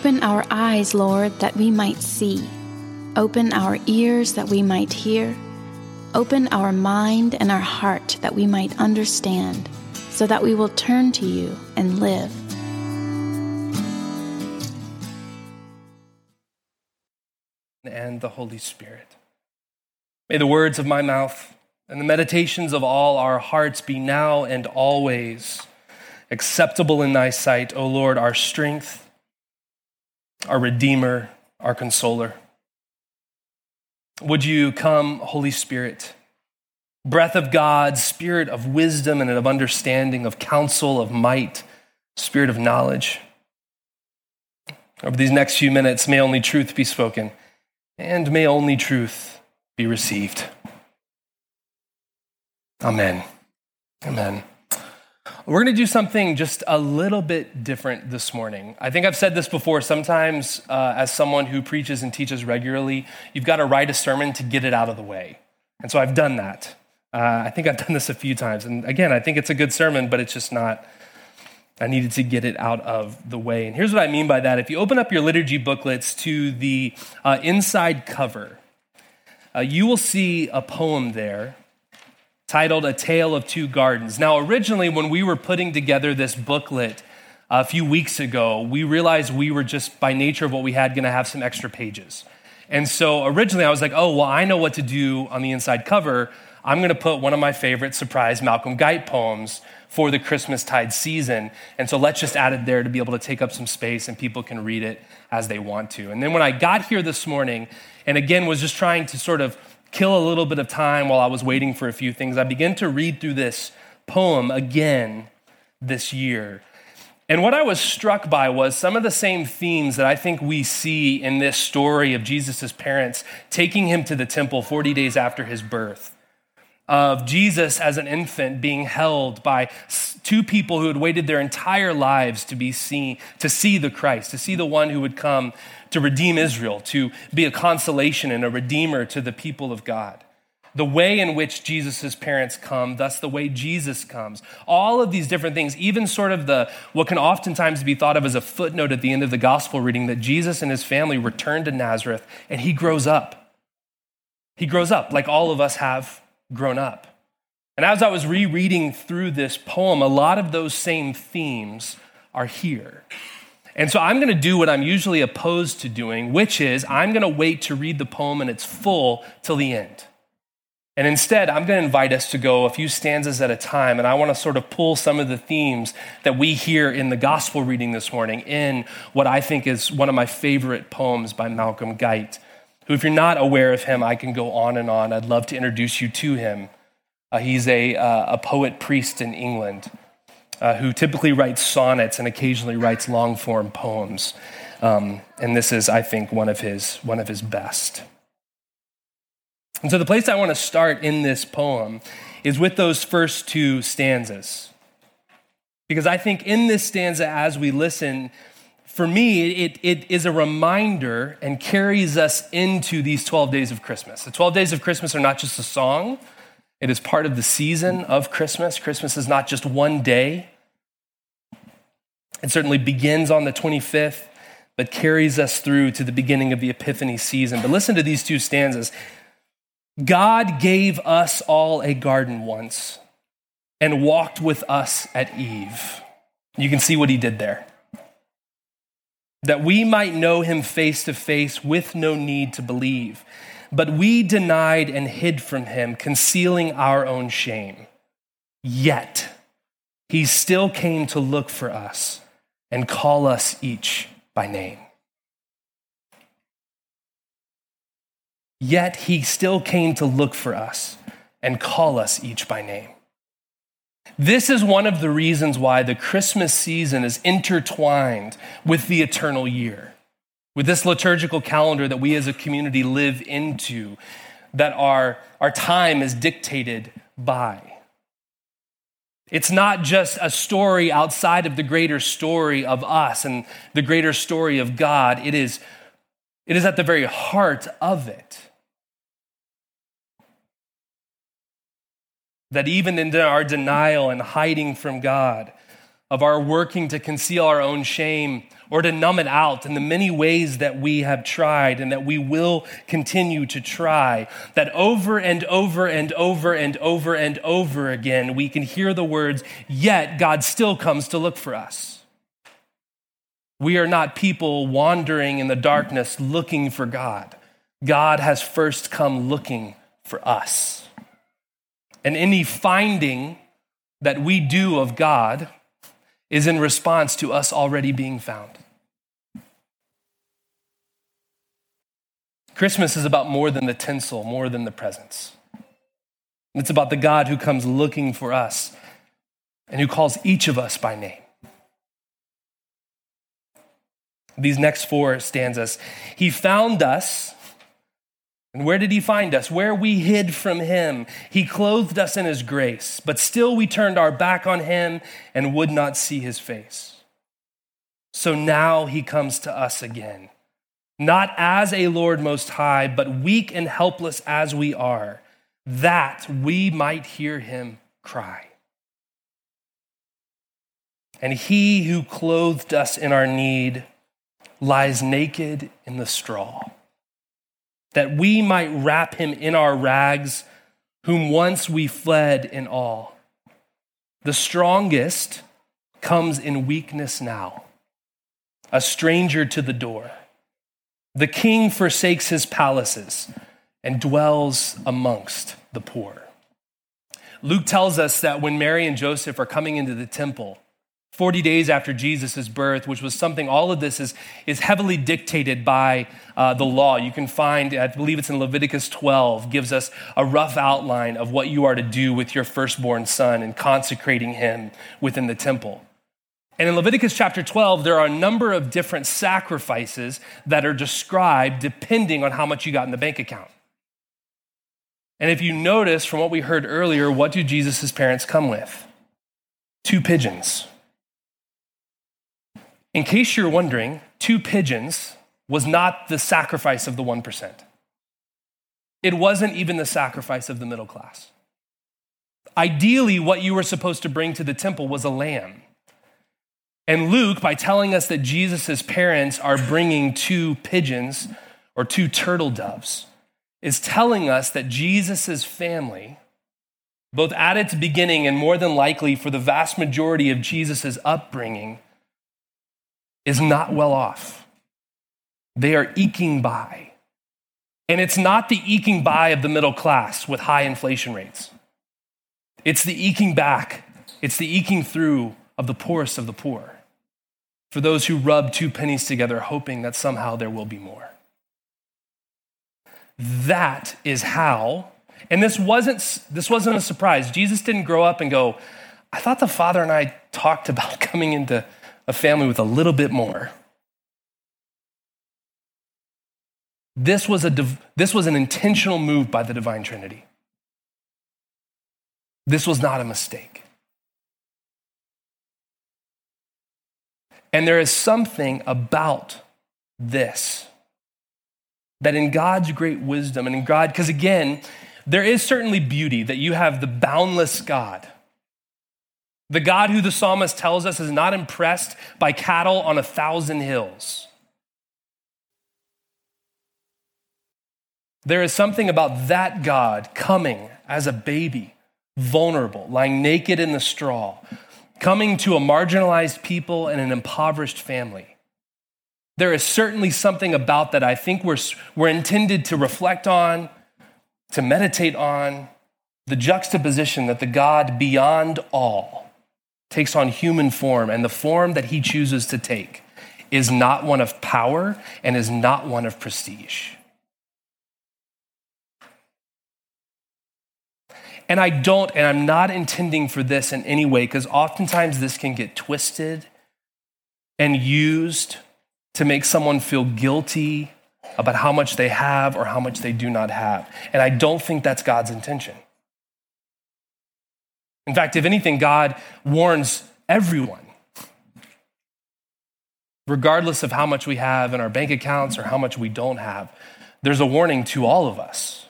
Open our eyes, Lord, that we might see. Open our ears that we might hear. Open our mind and our heart that we might understand, so that we will turn to you and live. And the Holy Spirit. May the words of my mouth and the meditations of all our hearts be now and always acceptable in thy sight, O Lord, our strength, our Redeemer, our Consoler. Would you come, Holy Spirit, breath of God, spirit of wisdom and of understanding, of counsel, of might, spirit of knowledge? Over these next few minutes, may only truth be spoken, and may only truth be received. Amen. Amen. We're going to do something just a little bit different this morning. I think I've said this before. Sometimes, uh, as someone who preaches and teaches regularly, you've got to write a sermon to get it out of the way. And so I've done that. Uh, I think I've done this a few times. And again, I think it's a good sermon, but it's just not, I needed to get it out of the way. And here's what I mean by that. If you open up your liturgy booklets to the uh, inside cover, uh, you will see a poem there titled A Tale of Two Gardens. Now, originally, when we were putting together this booklet uh, a few weeks ago, we realized we were just, by nature of what we had, going to have some extra pages. And so originally, I was like, oh, well, I know what to do on the inside cover. I'm going to put one of my favorite surprise Malcolm Guite poems for the Christmas tide season. And so let's just add it there to be able to take up some space and people can read it as they want to. And then when I got here this morning, and again was just trying to sort of kill a little bit of time while I was waiting for a few things, I began to read through this poem again this year. And what I was struck by was some of the same themes that I think we see in this story of Jesus' parents taking him to the temple 40 days after his birth. Of Jesus as an infant being held by two people who had waited their entire lives to be seen, to see the Christ, to see the one who would come to redeem Israel, to be a consolation and a redeemer to the people of God. The way in which Jesus' parents come, thus the way Jesus comes. All of these different things, even sort of the what can oftentimes be thought of as a footnote at the end of the gospel reading that Jesus and his family return to Nazareth and he grows up. He grows up like all of us have grown up. And as I was rereading through this poem, a lot of those same themes are here. And so I'm going to do what I'm usually opposed to doing, which is I'm going to wait to read the poem in its full till the end. And instead, I'm going to invite us to go a few stanzas at a time, and I want to sort of pull some of the themes that we hear in the gospel reading this morning in what I think is one of my favorite poems by Malcolm Guite, who, if you're not aware of him, I can go on and on. I'd love to introduce you to him. Uh, he's a, uh, a poet priest in England uh, who typically writes sonnets and occasionally writes long form poems. Um, and this is, I think, one of his, one of his best. And so the place I want to start in this poem is with those first two stanzas. Because I think in this stanza, as we listen, for me, it, it is a reminder and carries us into these 12 days of Christmas. The 12 days of Christmas are not just a song, it is part of the season of Christmas. Christmas is not just one day, it certainly begins on the 25th, but carries us through to the beginning of the Epiphany season. But listen to these two stanzas God gave us all a garden once and walked with us at Eve. You can see what he did there. That we might know him face to face with no need to believe. But we denied and hid from him, concealing our own shame. Yet, he still came to look for us and call us each by name. Yet, he still came to look for us and call us each by name. This is one of the reasons why the Christmas season is intertwined with the eternal year with this liturgical calendar that we as a community live into, that our, our time is dictated by. It's not just a story outside of the greater story of us and the greater story of God. It is, it is at the very heart of it. That even in our denial and hiding from God, of our working to conceal our own shame or to numb it out in the many ways that we have tried and that we will continue to try, that over and over and over and over and over again, we can hear the words, yet God still comes to look for us. We are not people wandering in the darkness looking for God. God has first come looking for us. And any finding that we do of God is in response to us already being found. Christmas is about more than the tinsel, more than the presents. It's about the God who comes looking for us and who calls each of us by name. These next four stanzas. He found us. And where did he find us? Where we hid from him. He clothed us in his grace, but still we turned our back on him and would not see his face. So now he comes to us again not as a Lord Most High, but weak and helpless as we are, that we might hear him cry. And he who clothed us in our need lies naked in the straw, that we might wrap him in our rags, whom once we fled in awe. The strongest comes in weakness now, a stranger to the door. The king forsakes his palaces and dwells amongst the poor. Luke tells us that when Mary and Joseph are coming into the temple, 40 days after Jesus' birth, which was something, all of this is, is heavily dictated by uh, the law. You can find, I believe it's in Leviticus 12, gives us a rough outline of what you are to do with your firstborn son and consecrating him within the temple. And in Leviticus chapter 12, there are a number of different sacrifices that are described depending on how much you got in the bank account. And if you notice from what we heard earlier, what do Jesus' parents come with? Two pigeons. In case you're wondering, two pigeons was not the sacrifice of the 1%. It wasn't even the sacrifice of the middle class. Ideally, what you were supposed to bring to the temple was a lamb. And Luke, by telling us that Jesus' parents are bringing two pigeons or two turtle doves, is telling us that Jesus' family, both at its beginning and more than likely for the vast majority of Jesus' upbringing, is not well off. They are eking by. And it's not the eking by of the middle class with high inflation rates. It's the eking back, it's the eking through of the poorest of the poor for those who rub two pennies together, hoping that somehow there will be more. That is how, and this wasn't, this wasn't a surprise. Jesus didn't grow up and go, I thought the Father and I talked about coming into a family with a little bit more. This was, a, this was an intentional move by the Divine Trinity. This was not a mistake. And there is something about this that in God's great wisdom and in God, because again, there is certainly beauty that you have the boundless God. The God who the psalmist tells us is not impressed by cattle on a thousand hills. There is something about that God coming as a baby, vulnerable, lying naked in the straw, coming to a marginalized people and an impoverished family. There is certainly something about that I think we're, we're intended to reflect on, to meditate on, the juxtaposition that the God beyond all takes on human form, and the form that he chooses to take is not one of power and is not one of prestige. And I don't, and I'm not intending for this in any way, because oftentimes this can get twisted and used to make someone feel guilty about how much they have or how much they do not have. And I don't think that's God's intention. In fact, if anything, God warns everyone, regardless of how much we have in our bank accounts or how much we don't have, there's a warning to all of us.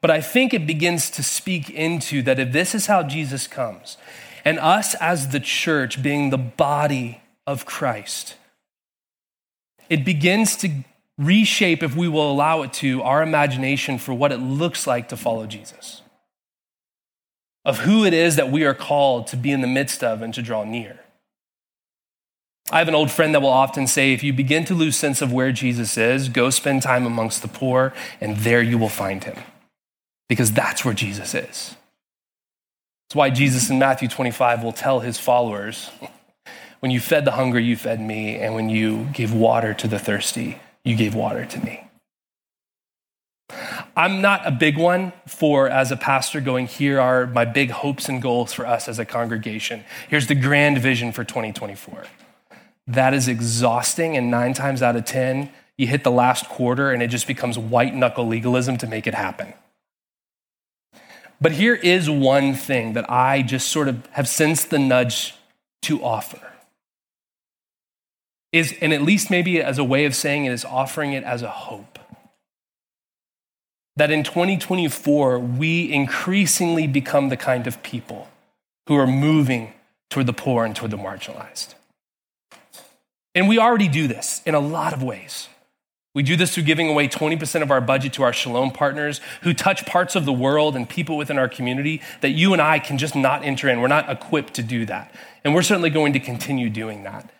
But I think it begins to speak into that if this is how Jesus comes, and us as the church being the body of Christ, it begins to reshape, if we will allow it to, our imagination for what it looks like to follow Jesus, of who it is that we are called to be in the midst of and to draw near. I have an old friend that will often say, if you begin to lose sense of where Jesus is, go spend time amongst the poor, and there you will find him. Because that's where Jesus is. That's why Jesus in Matthew 25 will tell his followers, when you fed the hungry, you fed me, and when you gave water to the thirsty, you gave water to me. I'm not a big one for, as a pastor, going, here are my big hopes and goals for us as a congregation. Here's the grand vision for 2024 that is exhausting. And nine times out of 10, you hit the last quarter and it just becomes white knuckle legalism to make it happen. But here is one thing that I just sort of have sensed the nudge to offer. Is, and at least maybe as a way of saying it, is offering it as a hope. That in 2024, we increasingly become the kind of people who are moving toward the poor and toward the marginalized. And we already do this in a lot of ways. We do this through giving away 20% of our budget to our Shalom partners who touch parts of the world and people within our community that you and I can just not enter in. We're not equipped to do that. And we're certainly going to continue doing that.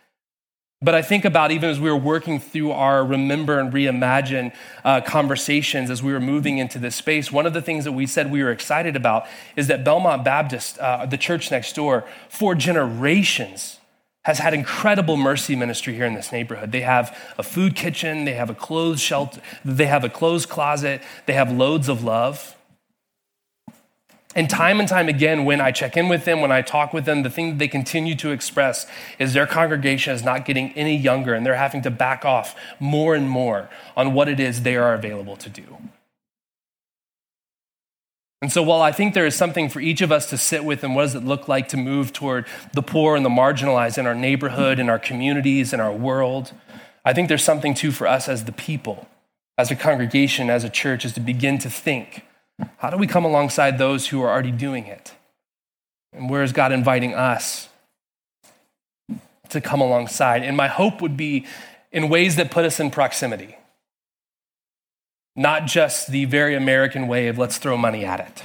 But I think about even as we were working through our remember and reimagine uh, conversations as we were moving into this space, one of the things that we said we were excited about is that Belmont Baptist, uh, the church next door, for generations has had incredible mercy ministry here in this neighborhood. They have a food kitchen, they have a clothes shelter, they have a clothes closet, they have loads of love. And time and time again, when I check in with them, when I talk with them, the thing that they continue to express is their congregation is not getting any younger and they're having to back off more and more on what it is they are available to do. And so, while I think there is something for each of us to sit with, and what does it look like to move toward the poor and the marginalized in our neighborhood, in our communities, in our world, I think there's something too for us as the people, as a congregation, as a church, is to begin to think how do we come alongside those who are already doing it? And where is God inviting us to come alongside? And my hope would be in ways that put us in proximity not just the very American way of let's throw money at it.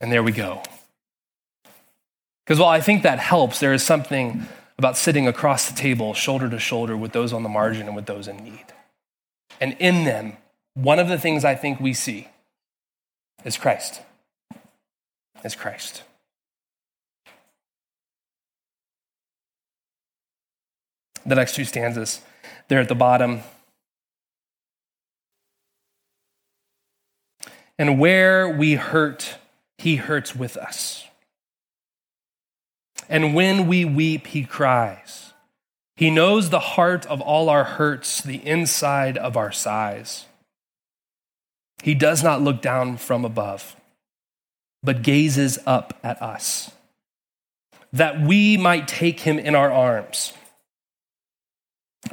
And there we go. Because while I think that helps, there is something about sitting across the table, shoulder to shoulder, with those on the margin and with those in need. And in them, one of the things I think we see is Christ. Is Christ. The next two stanzas, there at the bottom. And where we hurt, he hurts with us. And when we weep, he cries. He knows the heart of all our hurts, the inside of our sighs. He does not look down from above, but gazes up at us, that we might take him in our arms,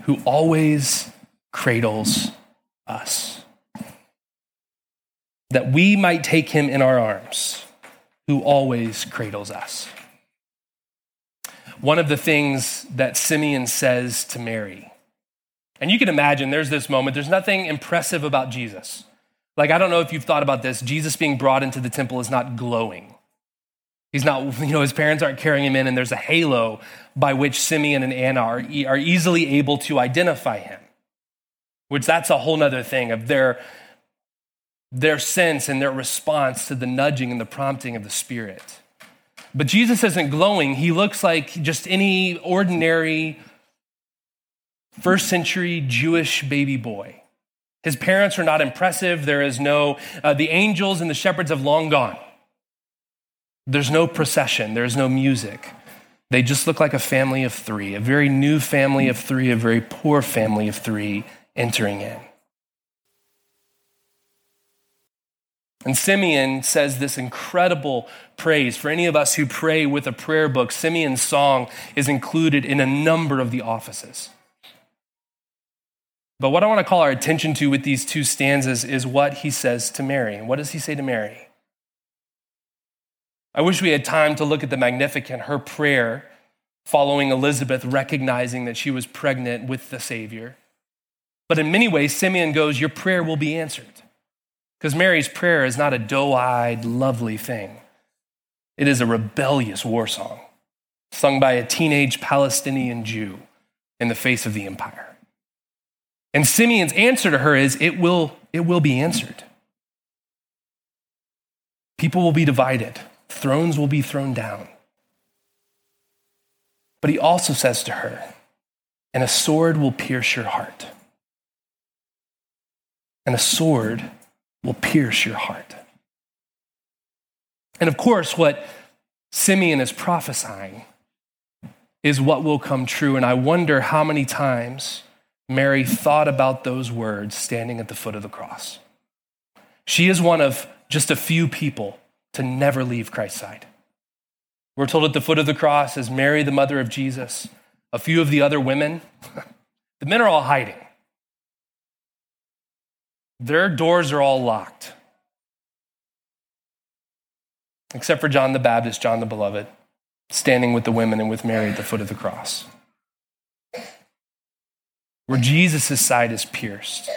who always cradles us that we might take him in our arms, who always cradles us. One of the things that Simeon says to Mary, and you can imagine there's this moment, there's nothing impressive about Jesus. Like, I don't know if you've thought about this. Jesus being brought into the temple is not glowing. He's not, you know, his parents aren't carrying him in, and there's a halo by which Simeon and Anna are, are easily able to identify him, which that's a whole nother thing of their their sense and their response to the nudging and the prompting of the Spirit. But Jesus isn't glowing. He looks like just any ordinary first century Jewish baby boy. His parents are not impressive. There is no, uh, the angels and the shepherds have long gone. There's no procession, there's no music. They just look like a family of three, a very new family of three, a very poor family of three entering in. And Simeon says this incredible praise. For any of us who pray with a prayer book, Simeon's song is included in a number of the offices. But what I want to call our attention to with these two stanzas is what he says to Mary. What does he say to Mary? I wish we had time to look at the Magnificat, her prayer following Elizabeth recognizing that she was pregnant with the Savior. But in many ways, Simeon goes, Your prayer will be answered. Because Mary's prayer is not a doe eyed, lovely thing, it is a rebellious war song sung by a teenage Palestinian Jew in the face of the empire. And Simeon's answer to her is, It will, it will be answered. People will be divided. Thrones will be thrown down. But he also says to her, and a sword will pierce your heart. And a sword will pierce your heart. And of course, what Simeon is prophesying is what will come true. And I wonder how many times Mary thought about those words standing at the foot of the cross. She is one of just a few people to never leave Christ's side. We're told at the foot of the cross as Mary, the mother of Jesus, a few of the other women, the men are all hiding. Their doors are all locked. Except for John the Baptist, John the Beloved, standing with the women and with Mary at the foot of the cross. Where Jesus' side is pierced,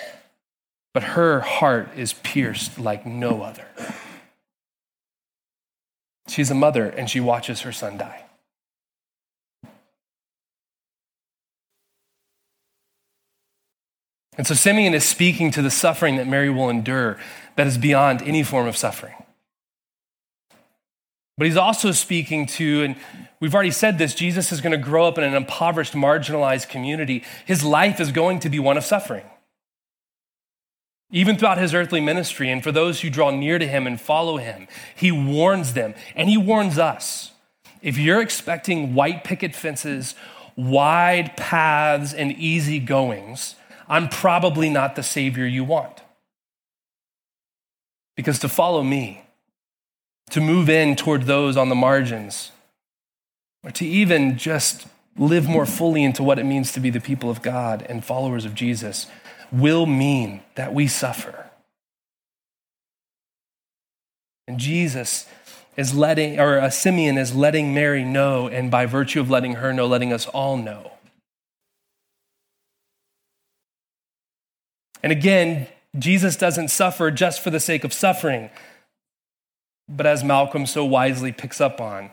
but her heart is pierced like no other. She's a mother and she watches her son die. And so Simeon is speaking to the suffering that Mary will endure that is beyond any form of suffering. But he's also speaking to, and we've already said this, Jesus is going to grow up in an impoverished, marginalized community. His life is going to be one of suffering even throughout his earthly ministry, and for those who draw near to him and follow him, he warns them and he warns us. If you're expecting white picket fences, wide paths, and easy goings, I'm probably not the Savior you want. Because to follow me, to move in toward those on the margins, or to even just live more fully into what it means to be the people of God and followers of Jesus, will mean that we suffer. And Jesus is letting, or a Simeon is letting Mary know, and by virtue of letting her know, letting us all know. And again, Jesus doesn't suffer just for the sake of suffering, but as Malcolm so wisely picks up on,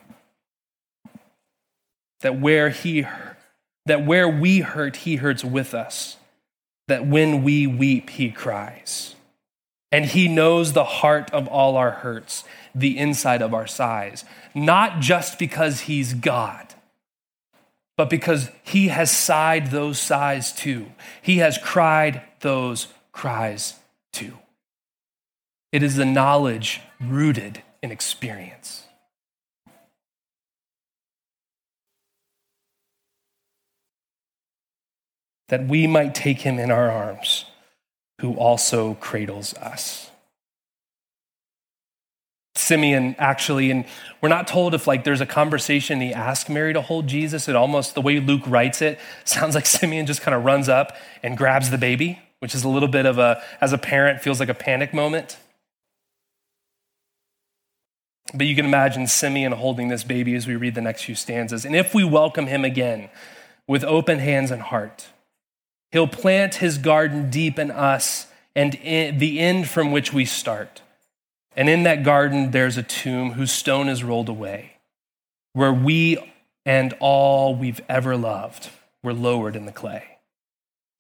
that where he that where we hurt, he hurts with us that when we weep, he cries. And he knows the heart of all our hurts, the inside of our sighs, not just because he's God, but because he has sighed those sighs too. He has cried those cries too. It is the knowledge rooted in experience. that we might take him in our arms, who also cradles us. Simeon actually, and we're not told if like there's a conversation he asked Mary to hold Jesus. It almost, the way Luke writes it, sounds like Simeon just kind of runs up and grabs the baby, which is a little bit of a, as a parent, feels like a panic moment. But you can imagine Simeon holding this baby as we read the next few stanzas. And if we welcome him again with open hands and heart, He'll plant his garden deep in us and in the end from which we start. And in that garden, there's a tomb whose stone is rolled away, where we and all we've ever loved were lowered in the clay.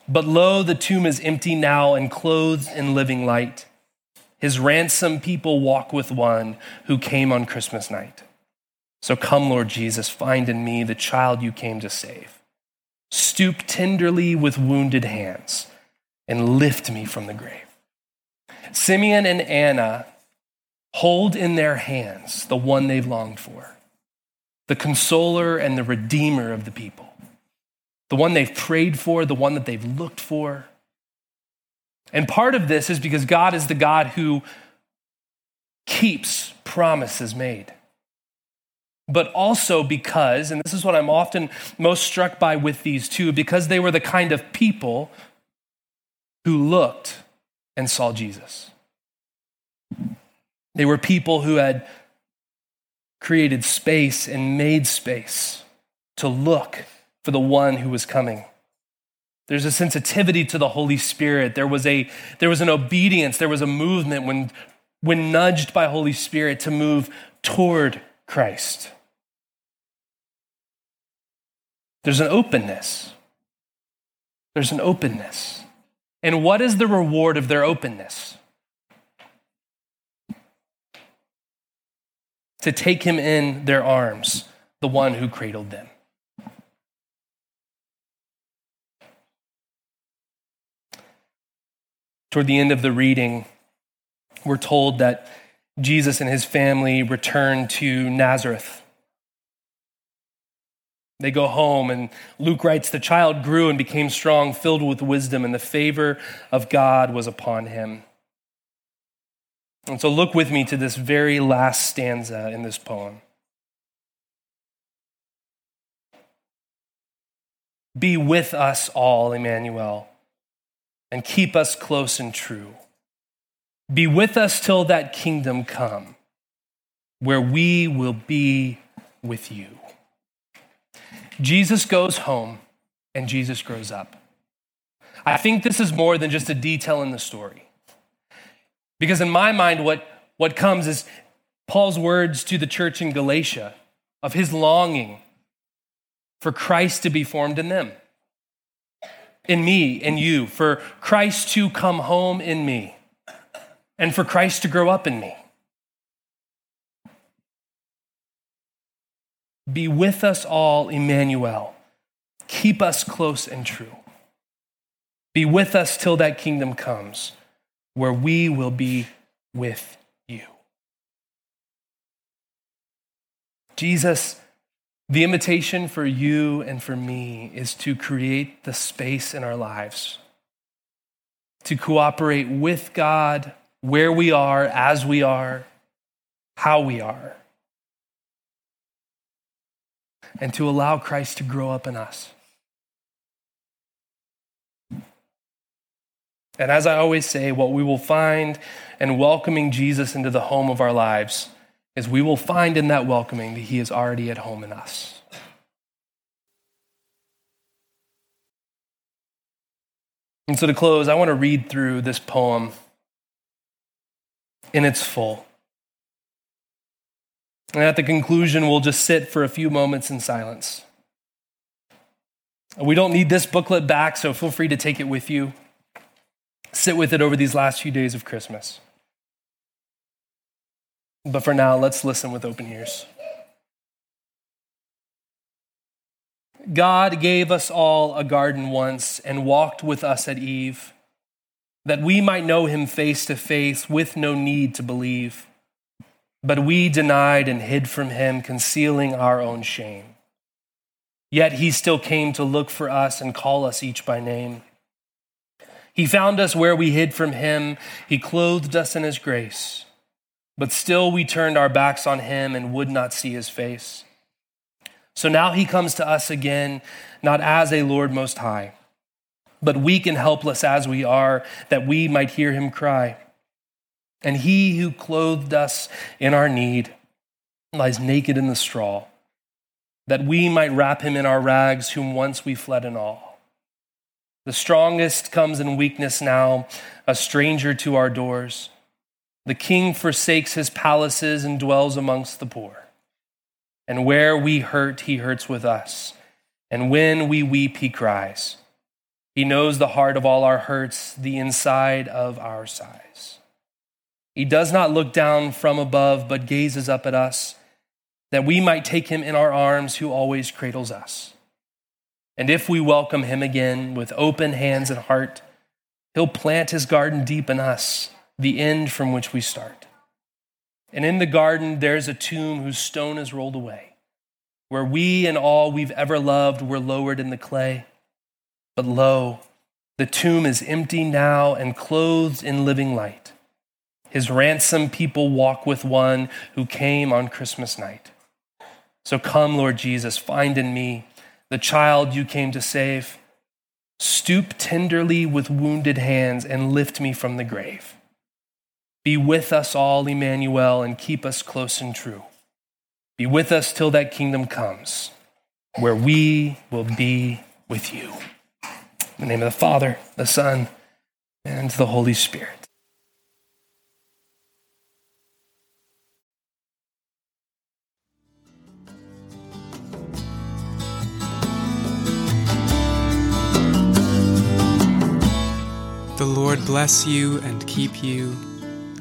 But lo, the tomb is empty now and clothed in living light. His ransomed people walk with one who came on Christmas night. So come, Lord Jesus, find in me the child you came to save. Stoop tenderly with wounded hands and lift me from the grave. Simeon and Anna hold in their hands the one they've longed for, the consoler and the redeemer of the people, the one they've prayed for, the one that they've looked for. And part of this is because God is the God who keeps promises made but also because, and this is what I'm often most struck by with these two, because they were the kind of people who looked and saw Jesus. They were people who had created space and made space to look for the one who was coming. There's a sensitivity to the Holy Spirit. There was, a, there was an obedience, there was a movement when, when nudged by Holy Spirit to move toward Christ. There's an openness. There's an openness. And what is the reward of their openness? To take him in their arms, the one who cradled them. Toward the end of the reading, we're told that Jesus and his family returned to Nazareth. They go home, and Luke writes The child grew and became strong, filled with wisdom, and the favor of God was upon him. And so, look with me to this very last stanza in this poem. Be with us all, Emmanuel and keep us close and true. Be with us till that kingdom come, where we will be with you. Jesus goes home and Jesus grows up. I think this is more than just a detail in the story. Because in my mind, what, what comes is Paul's words to the church in Galatia of his longing for Christ to be formed in them in me, and you, for Christ to come home in me, and for Christ to grow up in me. Be with us all, Emmanuel. Keep us close and true. Be with us till that kingdom comes, where we will be with you. Jesus the invitation for you and for me is to create the space in our lives, to cooperate with God where we are, as we are, how we are, and to allow Christ to grow up in us. And as I always say, what we will find in welcoming Jesus into the home of our lives is we will find in that welcoming that He is already at home in us. And so to close, I want to read through this poem in its full. And at the conclusion, we'll just sit for a few moments in silence. We don't need this booklet back, so feel free to take it with you. Sit with it over these last few days of Christmas. But for now, let's listen with open ears. God gave us all a garden once and walked with us at Eve, that we might know him face to face with no need to believe. But we denied and hid from him, concealing our own shame. Yet he still came to look for us and call us each by name. He found us where we hid from him, he clothed us in his grace. But still we turned our backs on him and would not see his face. So now he comes to us again, not as a Lord Most High, but weak and helpless as we are, that we might hear him cry. And he who clothed us in our need lies naked in the straw, that we might wrap him in our rags, whom once we fled in awe. The strongest comes in weakness now, a stranger to our doors. The king forsakes his palaces and dwells amongst the poor. And where we hurt, he hurts with us. And when we weep, he cries. He knows the heart of all our hurts, the inside of our sighs. He does not look down from above, but gazes up at us, that we might take him in our arms who always cradles us. And if we welcome him again with open hands and heart, he'll plant his garden deep in us the end from which we start. And in the garden, there's a tomb whose stone is rolled away, where we and all we've ever loved were lowered in the clay. But lo, the tomb is empty now and clothed in living light. His ransomed people walk with one who came on Christmas night. So come, Lord Jesus, find in me the child you came to save Stoop tenderly with wounded hands and lift me from the grave. Be with us all, Emmanuel, and keep us close and true. Be with us till that kingdom comes, where we will be with you. In the name of the Father, the Son, and the Holy Spirit. The Lord bless you and keep you.